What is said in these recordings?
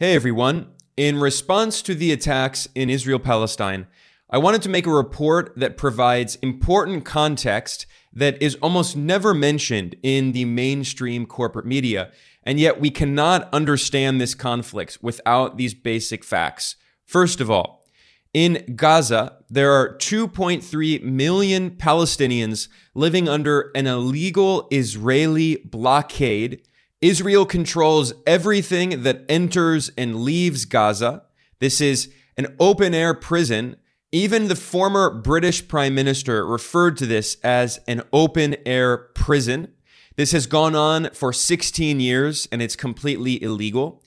Hey everyone. In response to the attacks in Israel Palestine, I wanted to make a report that provides important context that is almost never mentioned in the mainstream corporate media. And yet we cannot understand this conflict without these basic facts. First of all, in Gaza, there are 2.3 million Palestinians living under an illegal Israeli blockade Israel controls everything that enters and leaves Gaza. This is an open air prison. Even the former British Prime Minister referred to this as an open air prison. This has gone on for 16 years and it's completely illegal.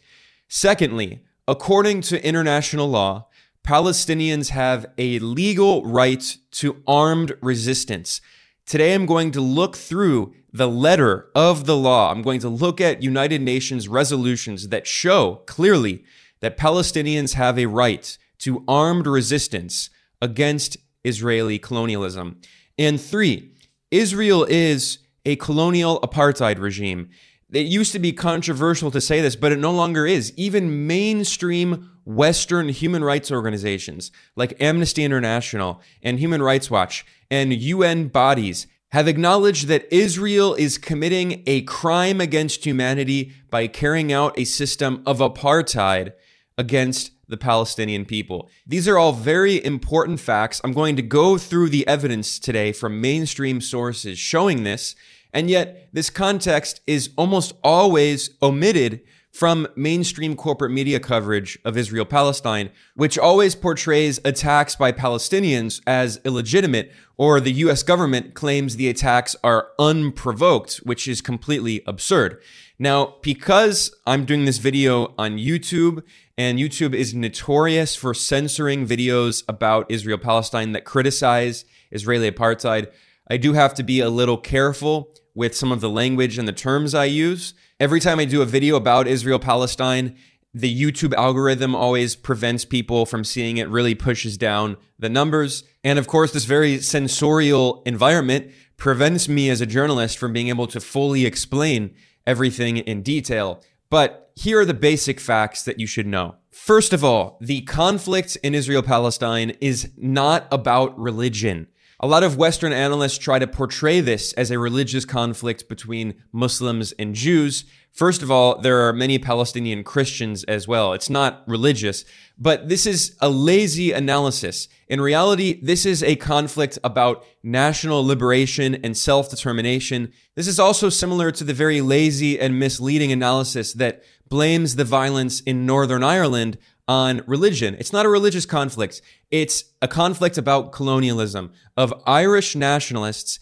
Secondly, according to international law, Palestinians have a legal right to armed resistance. Today, I'm going to look through the letter of the law. I'm going to look at United Nations resolutions that show clearly that Palestinians have a right to armed resistance against Israeli colonialism. And three, Israel is a colonial apartheid regime. It used to be controversial to say this, but it no longer is. Even mainstream Western human rights organizations like Amnesty International and Human Rights Watch and UN bodies have acknowledged that Israel is committing a crime against humanity by carrying out a system of apartheid against the Palestinian people. These are all very important facts. I'm going to go through the evidence today from mainstream sources showing this, and yet this context is almost always omitted from mainstream corporate media coverage of Israel Palestine, which always portrays attacks by Palestinians as illegitimate, or the US government claims the attacks are unprovoked, which is completely absurd. Now, because I'm doing this video on YouTube, and YouTube is notorious for censoring videos about Israel Palestine that criticize Israeli apartheid, I do have to be a little careful with some of the language and the terms I use. Every time I do a video about Israel Palestine, the YouTube algorithm always prevents people from seeing it, really pushes down the numbers. And of course, this very censorial environment prevents me as a journalist from being able to fully explain everything in detail. But here are the basic facts that you should know. First of all, the conflict in Israel Palestine is not about religion. A lot of Western analysts try to portray this as a religious conflict between Muslims and Jews. First of all, there are many Palestinian Christians as well. It's not religious, but this is a lazy analysis. In reality, this is a conflict about national liberation and self determination. This is also similar to the very lazy and misleading analysis that blames the violence in Northern Ireland on religion. It's not a religious conflict. It's a conflict about colonialism of Irish nationalists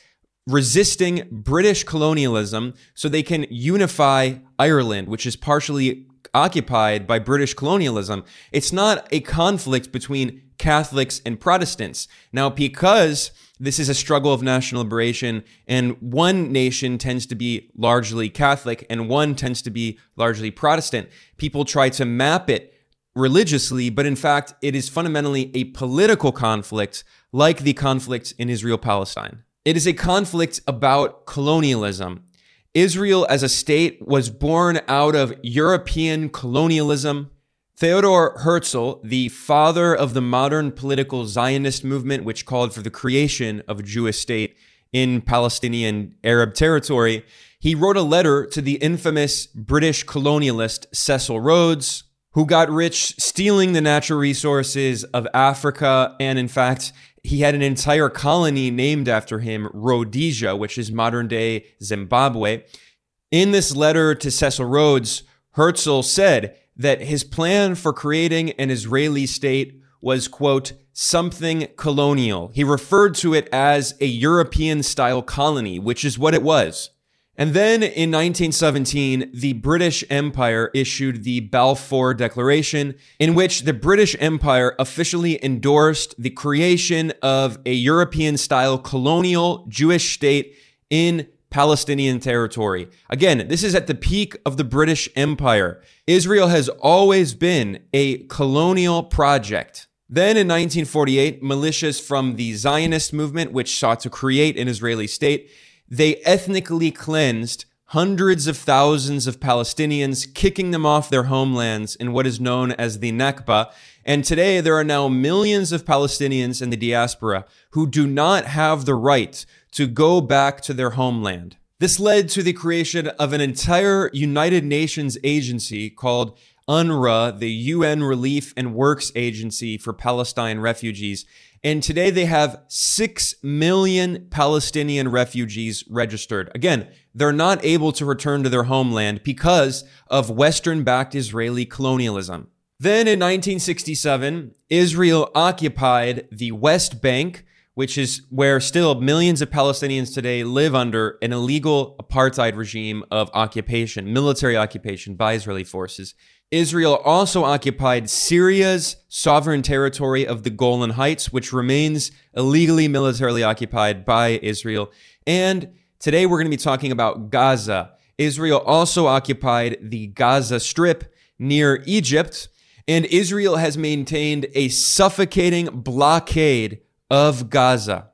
resisting British colonialism so they can unify Ireland, which is partially occupied by British colonialism. It's not a conflict between Catholics and Protestants. Now, because this is a struggle of national liberation, and one nation tends to be largely Catholic and one tends to be largely Protestant, people try to map it religiously, but in fact, it is fundamentally a political conflict like the conflict in Israel Palestine. It is a conflict about colonialism. Israel as a state was born out of European colonialism. Theodor Herzl, the father of the modern political Zionist movement, which called for the creation of a Jewish state in Palestinian Arab territory, he wrote a letter to the infamous British colonialist Cecil Rhodes, who got rich stealing the natural resources of Africa. And in fact, he had an entire colony named after him, Rhodesia, which is modern day Zimbabwe. In this letter to Cecil Rhodes, Herzl said that his plan for creating an Israeli state was, quote, something colonial. He referred to it as a European style colony, which is what it was. And then in 1917, the British Empire issued the Balfour Declaration, in which the British Empire officially endorsed the creation of a European style colonial Jewish state in Palestinian territory. Again, this is at the peak of the British Empire. Israel has always been a colonial project. Then in 1948, militias from the Zionist movement, which sought to create an Israeli state, they ethnically cleansed hundreds of thousands of Palestinians, kicking them off their homelands in what is known as the Nakba. And today there are now millions of Palestinians in the diaspora who do not have the right to go back to their homeland. This led to the creation of an entire United Nations agency called UNRWA, the UN Relief and Works Agency for Palestine Refugees. And today they have 6 million Palestinian refugees registered. Again, they're not able to return to their homeland because of Western backed Israeli colonialism. Then in 1967, Israel occupied the West Bank, which is where still millions of Palestinians today live under an illegal apartheid regime of occupation, military occupation by Israeli forces. Israel also occupied Syria's sovereign territory of the Golan Heights, which remains illegally militarily occupied by Israel. And today we're going to be talking about Gaza. Israel also occupied the Gaza Strip near Egypt, and Israel has maintained a suffocating blockade of Gaza.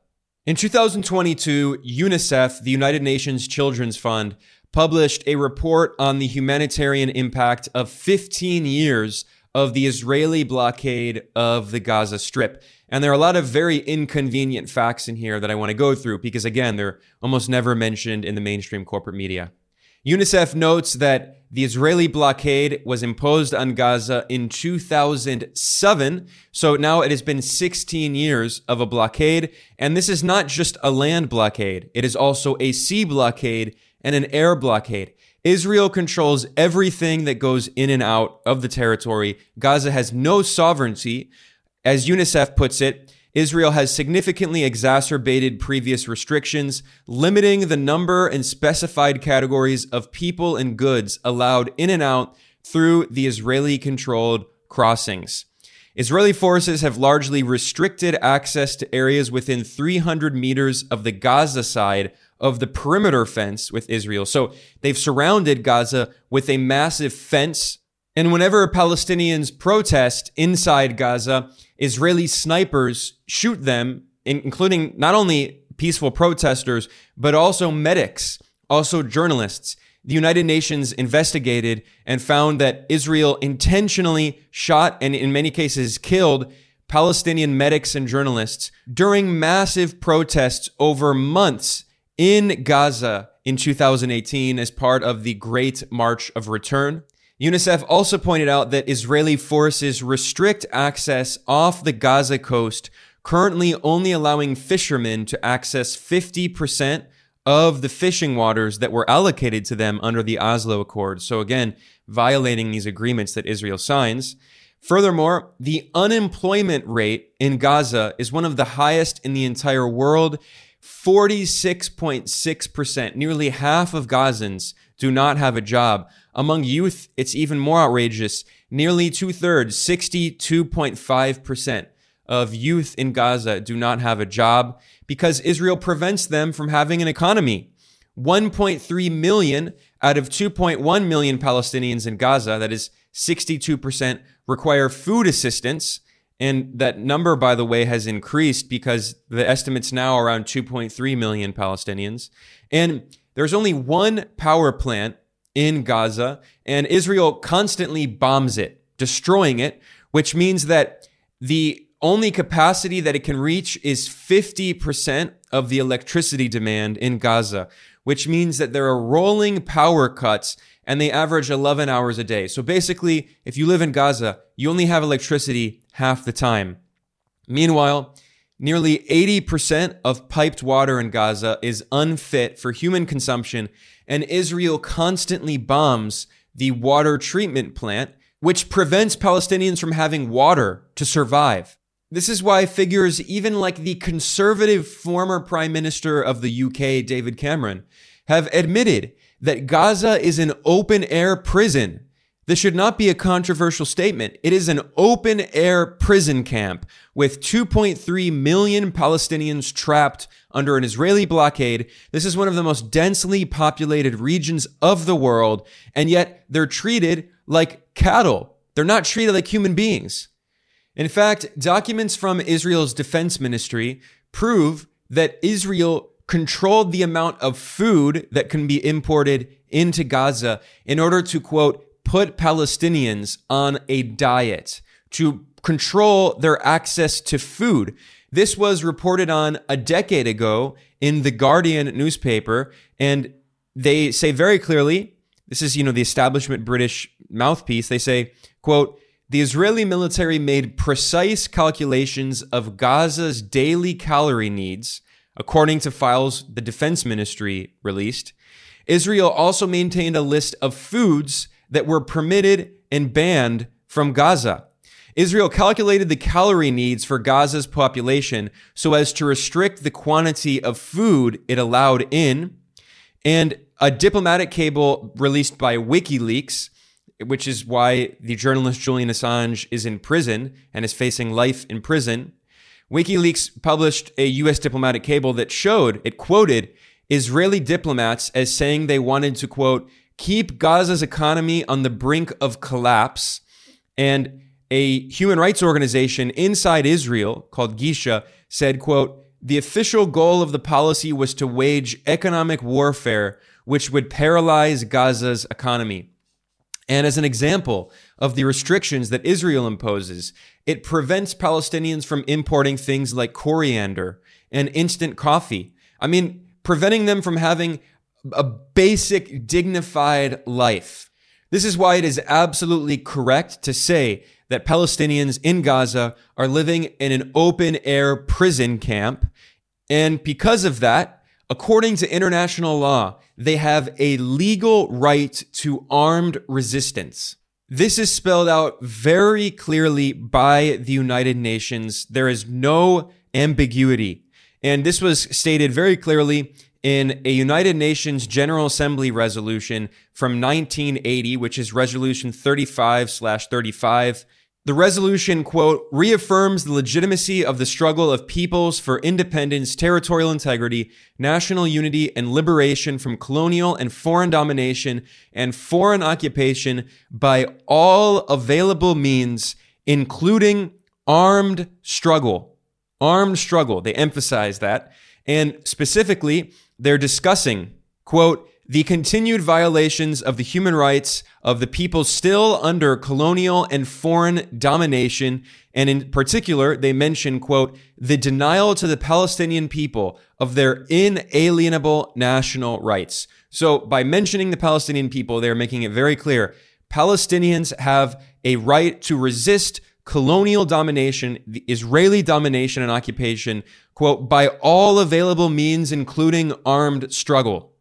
In 2022, UNICEF, the United Nations Children's Fund, published a report on the humanitarian impact of 15 years of the Israeli blockade of the Gaza Strip. And there are a lot of very inconvenient facts in here that I want to go through because, again, they're almost never mentioned in the mainstream corporate media. UNICEF notes that the Israeli blockade was imposed on Gaza in 2007. So now it has been 16 years of a blockade. And this is not just a land blockade, it is also a sea blockade and an air blockade. Israel controls everything that goes in and out of the territory. Gaza has no sovereignty. As UNICEF puts it, Israel has significantly exacerbated previous restrictions, limiting the number and specified categories of people and goods allowed in and out through the Israeli controlled crossings. Israeli forces have largely restricted access to areas within 300 meters of the Gaza side of the perimeter fence with Israel. So they've surrounded Gaza with a massive fence. And whenever Palestinians protest inside Gaza, Israeli snipers shoot them, including not only peaceful protesters, but also medics, also journalists. The United Nations investigated and found that Israel intentionally shot and, in many cases, killed Palestinian medics and journalists during massive protests over months in Gaza in 2018 as part of the Great March of Return. UNICEF also pointed out that Israeli forces restrict access off the Gaza coast, currently only allowing fishermen to access 50% of the fishing waters that were allocated to them under the Oslo Accord. So again, violating these agreements that Israel signs. Furthermore, the unemployment rate in Gaza is one of the highest in the entire world 46.6%, nearly half of Gazans do not have a job. Among youth, it's even more outrageous. Nearly two thirds, 62.5% of youth in Gaza do not have a job because Israel prevents them from having an economy. 1.3 million out of 2.1 million Palestinians in Gaza, that is 62%, require food assistance and that number, by the way, has increased because the estimate's now around 2.3 million Palestinians. And there's only one power plant in Gaza, and Israel constantly bombs it, destroying it, which means that the only capacity that it can reach is 50% of the electricity demand in Gaza, which means that there are rolling power cuts and they average 11 hours a day. So basically, if you live in Gaza, you only have electricity half the time. Meanwhile, nearly 80% of piped water in Gaza is unfit for human consumption, and Israel constantly bombs the water treatment plant, which prevents Palestinians from having water to survive. This is why figures even like the conservative former Prime Minister of the UK, David Cameron, have admitted that Gaza is an open air prison. This should not be a controversial statement. It is an open air prison camp with 2.3 million Palestinians trapped under an Israeli blockade. This is one of the most densely populated regions of the world, and yet they're treated like cattle. They're not treated like human beings. In fact, documents from Israel's defense ministry prove that Israel controlled the amount of food that can be imported into Gaza in order to, quote, put Palestinians on a diet, to control their access to food. This was reported on a decade ago in the Guardian newspaper, and they say very clearly this is, you know, the establishment British mouthpiece. They say, quote, the Israeli military made precise calculations of Gaza's daily calorie needs, according to files the defense ministry released. Israel also maintained a list of foods that were permitted and banned from Gaza. Israel calculated the calorie needs for Gaza's population so as to restrict the quantity of food it allowed in. And a diplomatic cable released by WikiLeaks, which is why the journalist Julian Assange is in prison and is facing life in prison. WikiLeaks published a US diplomatic cable that showed, it quoted Israeli diplomats as saying they wanted to, quote, keep Gaza's economy on the brink of collapse. And a human rights organization inside Israel called Gisha said, quote, the official goal of the policy was to wage economic warfare, which would paralyze Gaza's economy. And as an example of the restrictions that Israel imposes, it prevents Palestinians from importing things like coriander and instant coffee. I mean, preventing them from having a basic, dignified life. This is why it is absolutely correct to say that Palestinians in Gaza are living in an open air prison camp. And because of that, according to international law, they have a legal right to armed resistance. This is spelled out very clearly by the United Nations. There is no ambiguity. And this was stated very clearly in a United Nations General Assembly resolution from 1980, which is resolution 35 slash 35. The resolution, quote, reaffirms the legitimacy of the struggle of peoples for independence, territorial integrity, national unity, and liberation from colonial and foreign domination and foreign occupation by all available means, including armed struggle. Armed struggle. They emphasize that. And specifically, they're discussing, quote, the continued violations of the human rights of the people still under colonial and foreign domination. And in particular, they mention, quote, the denial to the Palestinian people of their inalienable national rights. So by mentioning the Palestinian people, they're making it very clear. Palestinians have a right to resist colonial domination, the Israeli domination and occupation, quote, by all available means, including armed struggle.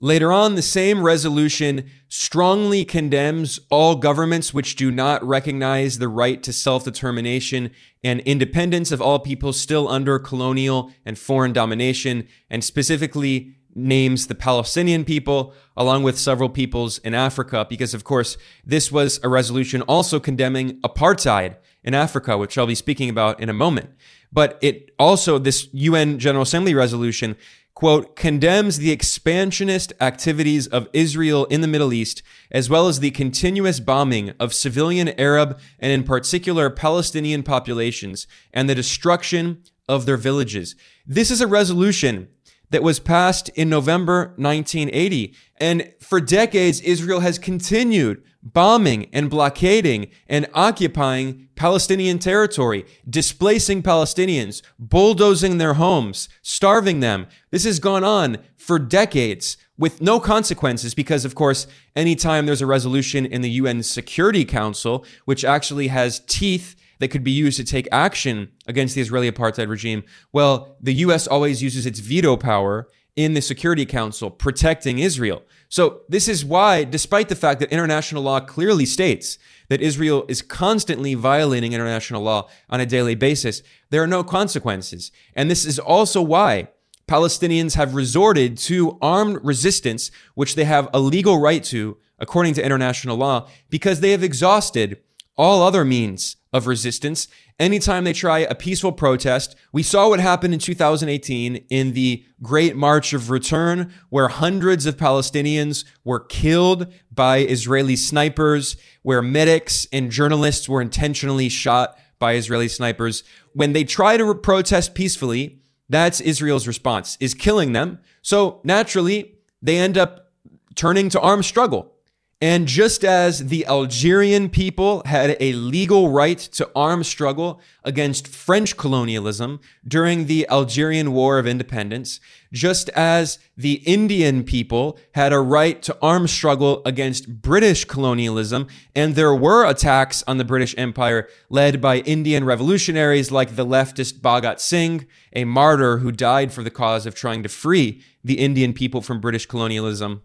Later on, the same resolution strongly condemns all governments which do not recognize the right to self-determination and independence of all people still under colonial and foreign domination, and specifically names the Palestinian people along with several peoples in Africa, because of course, this was a resolution also condemning apartheid in Africa, which I'll be speaking about in a moment. But it also, this UN General Assembly resolution quote, condemns the expansionist activities of Israel in the Middle East, as well as the continuous bombing of civilian Arab and in particular Palestinian populations and the destruction of their villages. This is a resolution that was passed in November 1980. And for decades, Israel has continued bombing and blockading and occupying Palestinian territory, displacing Palestinians, bulldozing their homes, starving them. This has gone on for decades with no consequences because, of course, anytime there's a resolution in the UN Security Council, which actually has teeth that could be used to take action against the Israeli apartheid regime, well, the US always uses its veto power in the Security Council protecting Israel. So this is why, despite the fact that international law clearly states that Israel is constantly violating international law on a daily basis, there are no consequences. And this is also why Palestinians have resorted to armed resistance, which they have a legal right to according to international law, because they have exhausted all other means of resistance anytime they try a peaceful protest. We saw what happened in 2018 in the Great March of Return, where hundreds of Palestinians were killed by Israeli snipers, where medics and journalists were intentionally shot by Israeli snipers. When they try to protest peacefully, That's Israel's response, is killing them. So naturally, they end up turning to armed struggle. And just as the Algerian people had a legal right to armed struggle against French colonialism during the Algerian War of Independence, just as the Indian people had a right to armed struggle against British colonialism, and there were attacks on the British Empire led by Indian revolutionaries like the leftist Bhagat Singh, a martyr who died for the cause of trying to free the Indian people from British colonialism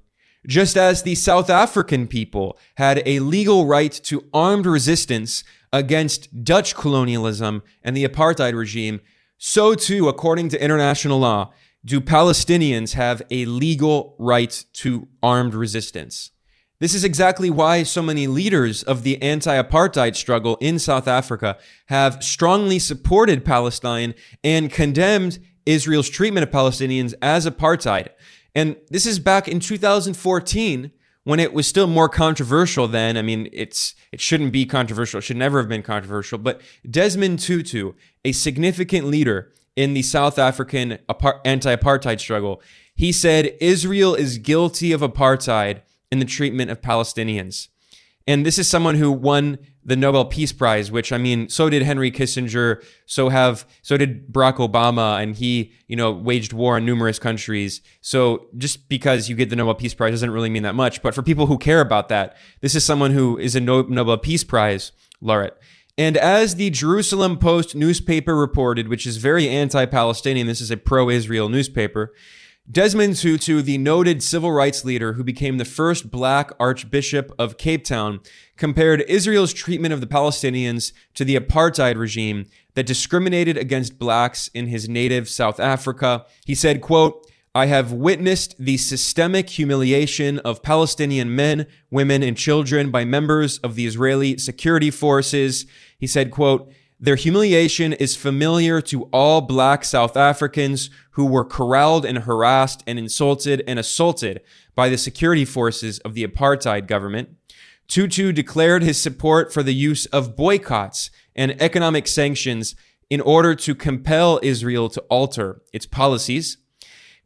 just as the South African people had a legal right to armed resistance against Dutch colonialism and the apartheid regime, so too, according to international law, do Palestinians have a legal right to armed resistance. This is exactly why so many leaders of the anti apartheid struggle in South Africa have strongly supported Palestine and condemned Israel's treatment of Palestinians as apartheid. And this is back in 2014 when it was still more controversial then. I mean, it's it shouldn't be controversial. It should never have been controversial. But Desmond Tutu, a significant leader in the South African anti-apartheid struggle, he said Israel is guilty of apartheid in the treatment of Palestinians. And this is someone who won the Nobel Peace Prize, which I mean, so did Henry Kissinger, so have so did Barack Obama, and he, you know, waged war on numerous countries. So just because you get the Nobel Peace Prize doesn't really mean that much. But for people who care about that, this is someone who is a Nobel Peace Prize laureate. And as the Jerusalem Post newspaper reported, which is very anti-Palestinian, this is a pro-Israel newspaper. Desmond Tutu, the noted civil rights leader who became the first black archbishop of Cape Town, compared Israel's treatment of the Palestinians to the apartheid regime that discriminated against blacks in his native South Africa. He said, quote, I have witnessed the systemic humiliation of Palestinian men, women, and children by members of the Israeli security forces. He said, quote, their humiliation is familiar to all black South Africans who were corralled and harassed and insulted and assaulted by the security forces of the apartheid government. Tutu declared his support for the use of boycotts and economic sanctions in order to compel Israel to alter its policies.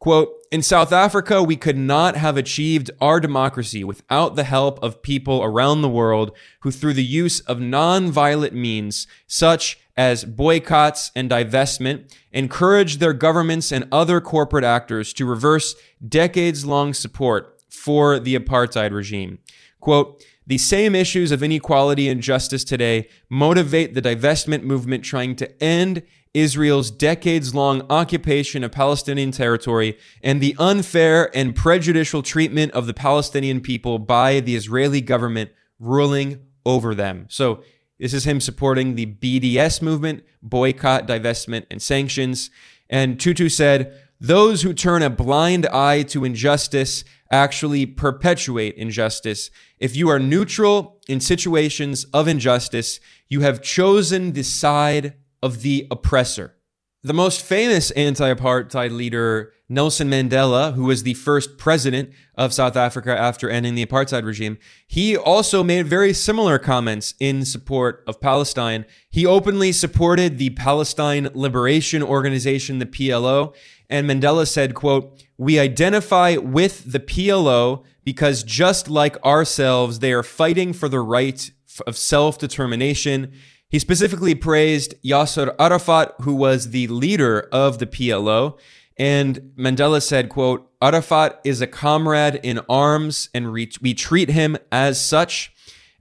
Quote, in South Africa, we could not have achieved our democracy without the help of people around the world who, through the use of non-violent means, such as boycotts and divestment, encouraged their governments and other corporate actors to reverse decades long support for the apartheid regime. Quote, the same issues of inequality and justice today motivate the divestment movement trying to end Israel's decades long occupation of Palestinian territory and the unfair and prejudicial treatment of the Palestinian people by the Israeli government ruling over them. So, this is him supporting the BDS movement, boycott, divestment, and sanctions. And Tutu said, those who turn a blind eye to injustice actually perpetuate injustice. If you are neutral in situations of injustice, you have chosen the side of the oppressor. The most famous anti apartheid leader, Nelson Mandela, who was the first president of South Africa after ending the apartheid regime, he also made very similar comments in support of Palestine. He openly supported the Palestine Liberation Organization, the PLO, and Mandela said, quote, we identify with the PLO because just like ourselves, they are fighting for the right of self-determination he specifically praised Yasser Arafat, who was the leader of the PLO. And Mandela said, quote, Arafat is a comrade in arms and we treat him as such.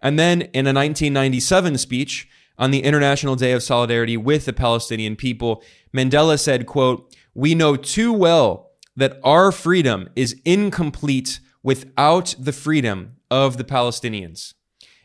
And then in a 1997 speech on the International Day of Solidarity with the Palestinian people, Mandela said, quote, we know too well that our freedom is incomplete without the freedom of the Palestinians.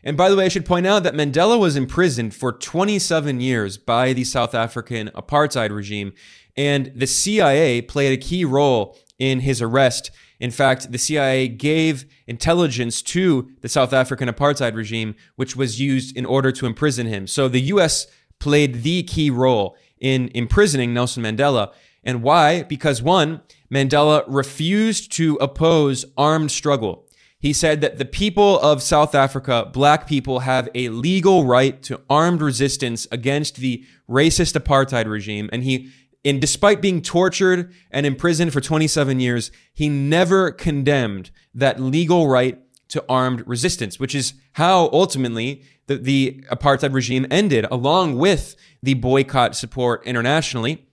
And by the way, I should point out that Mandela was imprisoned for 27 years by the South African apartheid regime, and the CIA played a key role in his arrest. In fact, the CIA gave intelligence to the South African apartheid regime, which was used in order to imprison him. So the US played the key role in imprisoning Nelson Mandela. And why? Because one, Mandela refused to oppose armed struggle. He said that the people of South Africa, black people, have a legal right to armed resistance against the racist apartheid regime. And he and despite being tortured and imprisoned for 27 years, he never condemned that legal right to armed resistance, which is how ultimately the, the apartheid regime ended, along with the boycott support internationally.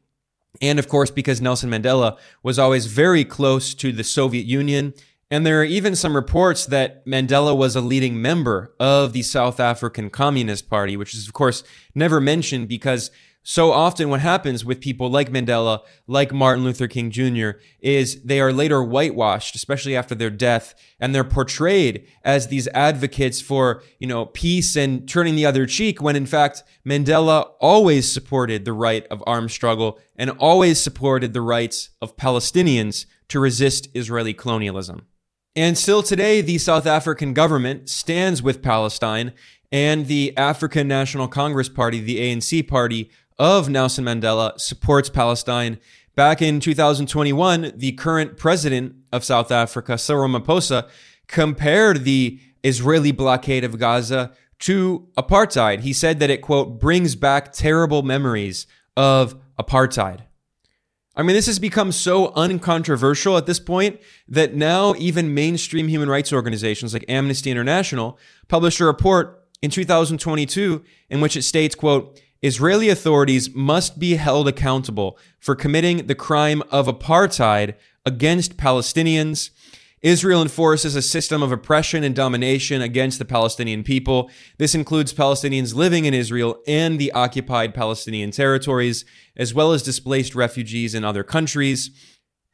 And of course, because Nelson Mandela was always very close to the Soviet Union. And there are even some reports that Mandela was a leading member of the South African Communist Party, which is, of course, never mentioned because so often what happens with people like Mandela, like Martin Luther King Jr., is they are later whitewashed, especially after their death, and they're portrayed as these advocates for, you know, peace and turning the other cheek, when in fact, Mandela always supported the right of armed struggle and always supported the rights of Palestinians to resist Israeli colonialism. And still today, the South African government stands with Palestine and the African National Congress Party, the ANC party, of Nelson Mandela supports Palestine. Back in 2021, the current president of South Africa, Cyril Ramaphosa, compared the Israeli blockade of Gaza to apartheid. He said that it, quote, brings back terrible memories of apartheid. I mean, this has become so uncontroversial at this point that now even mainstream human rights organizations like Amnesty International published a report in 2022 in which it states, quote, Israeli authorities must be held accountable for committing the crime of apartheid against Palestinians. Israel enforces a system of oppression and domination against the Palestinian people. This includes Palestinians living in Israel and the occupied Palestinian territories, as well as displaced refugees in other countries.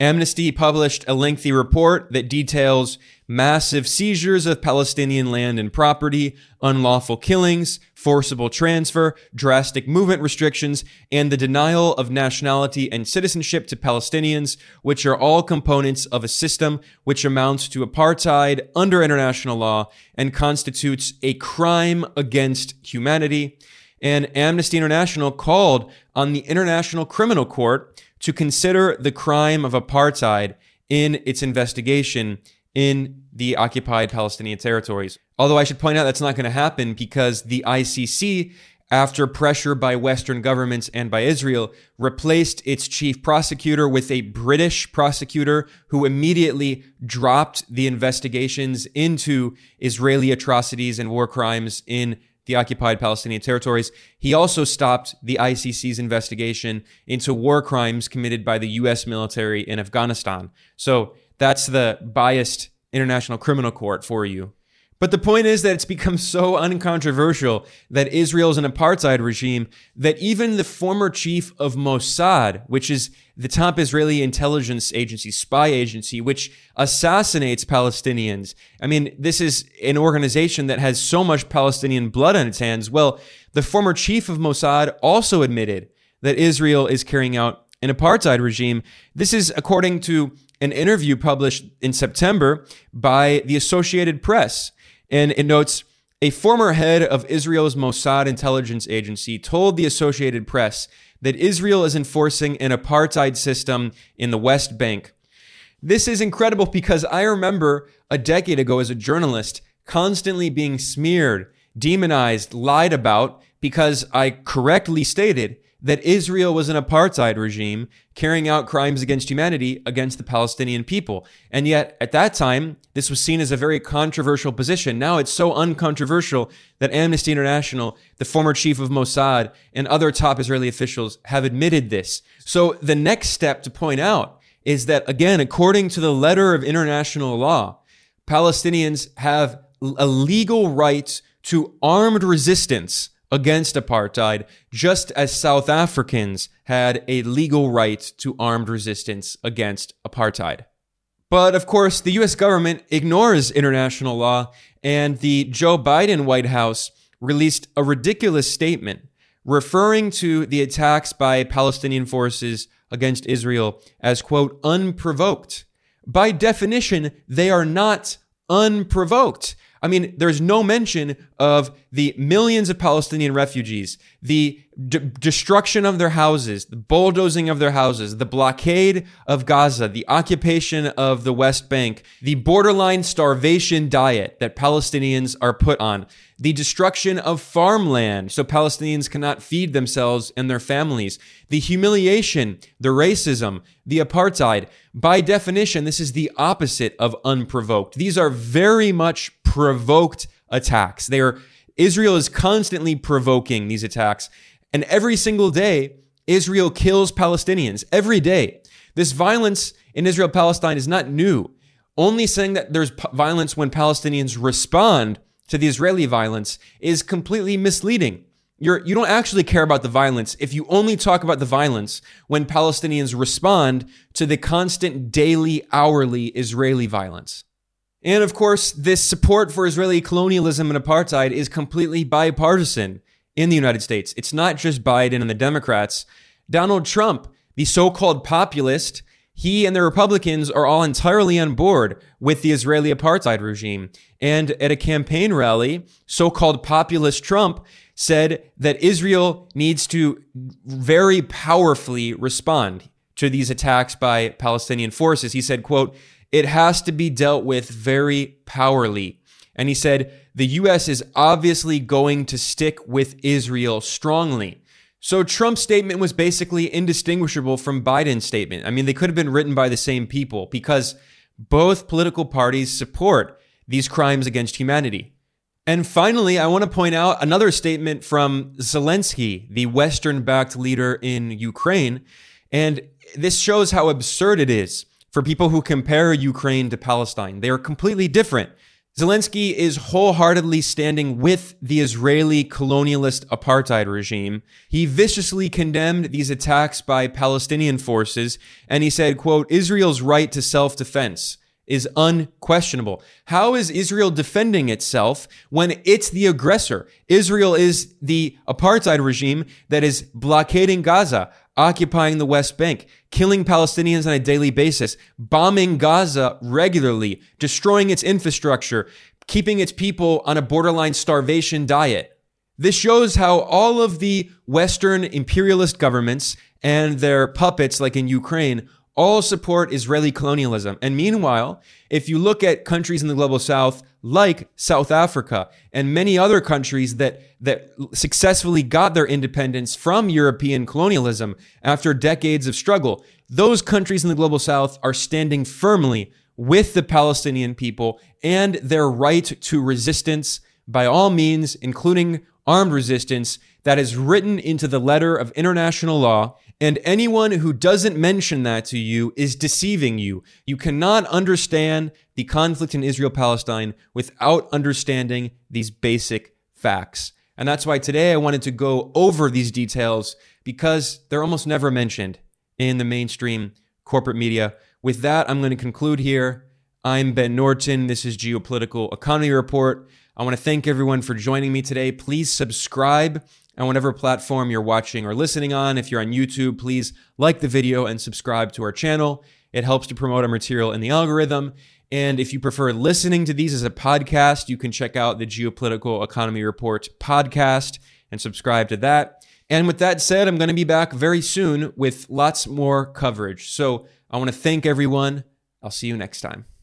Amnesty published a lengthy report that details massive seizures of Palestinian land and property, unlawful killings, forcible transfer, drastic movement restrictions, and the denial of nationality and citizenship to Palestinians, which are all components of a system which amounts to apartheid under international law and constitutes a crime against humanity. And Amnesty International called on the International Criminal Court to consider the crime of apartheid in its investigation in the occupied Palestinian territories. Although I should point out that's not going to happen because the ICC, after pressure by Western governments and by Israel, replaced its chief prosecutor with a British prosecutor who immediately dropped the investigations into Israeli atrocities and war crimes in the occupied Palestinian territories. He also stopped the ICC's investigation into war crimes committed by the US military in Afghanistan. So that's the biased International Criminal Court for you. But the point is that it's become so uncontroversial that Israel is an apartheid regime that even the former chief of Mossad, which is the top Israeli intelligence agency, spy agency, which assassinates Palestinians. I mean, this is an organization that has so much Palestinian blood on its hands. Well, the former chief of Mossad also admitted that Israel is carrying out an apartheid regime. This is according to an interview published in September by the Associated Press. And it notes a former head of Israel's Mossad intelligence agency told the Associated Press that Israel is enforcing an apartheid system in the West Bank. This is incredible because I remember a decade ago as a journalist constantly being smeared, demonized, lied about because I correctly stated that Israel was an apartheid regime carrying out crimes against humanity against the Palestinian people. And yet, at that time, this was seen as a very controversial position. Now it's so uncontroversial that Amnesty International, the former chief of Mossad, and other top Israeli officials have admitted this. So the next step to point out is that, again, according to the letter of international law, Palestinians have a legal right to armed resistance against apartheid, just as South Africans had a legal right to armed resistance against apartheid. But of course, the US government ignores international law, and the Joe Biden White House released a ridiculous statement referring to the attacks by Palestinian forces against Israel as, quote, unprovoked. By definition, they are not unprovoked. I mean, there's no mention of the millions of Palestinian refugees, the d- destruction of their houses, the bulldozing of their houses, the blockade of Gaza, the occupation of the West Bank, the borderline starvation diet that Palestinians are put on, the destruction of farmland so Palestinians cannot feed themselves and their families, the humiliation, the racism, the apartheid. By definition, this is the opposite of unprovoked. These are very much provoked attacks. They are Israel is constantly provoking these attacks. And every single day, Israel kills Palestinians. Every day. This violence in Israel Palestine is not new. Only saying that there's p- violence when Palestinians respond to the Israeli violence is completely misleading. You're, you don't actually care about the violence if you only talk about the violence when Palestinians respond to the constant daily, hourly Israeli violence. And of course, this support for Israeli colonialism and apartheid is completely bipartisan in the United States. It's not just Biden and the Democrats. Donald Trump, the so called populist, he and the Republicans are all entirely on board with the Israeli apartheid regime. And at a campaign rally, so called populist Trump said that Israel needs to very powerfully respond to these attacks by Palestinian forces. He said, quote, it has to be dealt with very powerly. And he said, the U.S. is obviously going to stick with Israel strongly. So Trump's statement was basically indistinguishable from Biden's statement. I mean, they could have been written by the same people because both political parties support these crimes against humanity. And finally, I want to point out another statement from Zelensky, the Western backed leader in Ukraine. And this shows how absurd it is for people who compare Ukraine to Palestine. They are completely different. Zelensky is wholeheartedly standing with the Israeli colonialist apartheid regime. He viciously condemned these attacks by Palestinian forces, and he said, quote, Israel's right to self-defense is unquestionable. How is Israel defending itself when it's the aggressor? Israel is the apartheid regime that is blockading Gaza, occupying the West Bank, killing Palestinians on a daily basis, bombing Gaza regularly, destroying its infrastructure, keeping its people on a borderline starvation diet. This shows how all of the Western imperialist governments and their puppets, like in Ukraine, all support Israeli colonialism. And meanwhile, if you look at countries in the global south like South Africa and many other countries that, that successfully got their independence from European colonialism after decades of struggle, those countries in the global south are standing firmly with the Palestinian people and their right to resistance by all means, including armed resistance that is written into the letter of international law and anyone who doesn't mention that to you is deceiving you. You cannot understand the conflict in Israel Palestine without understanding these basic facts. And that's why today I wanted to go over these details because they're almost never mentioned in the mainstream corporate media. With that, I'm going to conclude here. I'm Ben Norton. This is Geopolitical Economy Report. I want to thank everyone for joining me today. Please subscribe on whatever platform you're watching or listening on. If you're on YouTube, please like the video and subscribe to our channel. It helps to promote our material in the algorithm. And if you prefer listening to these as a podcast, you can check out the Geopolitical Economy Report podcast and subscribe to that. And with that said, I'm going to be back very soon with lots more coverage. So I want to thank everyone. I'll see you next time.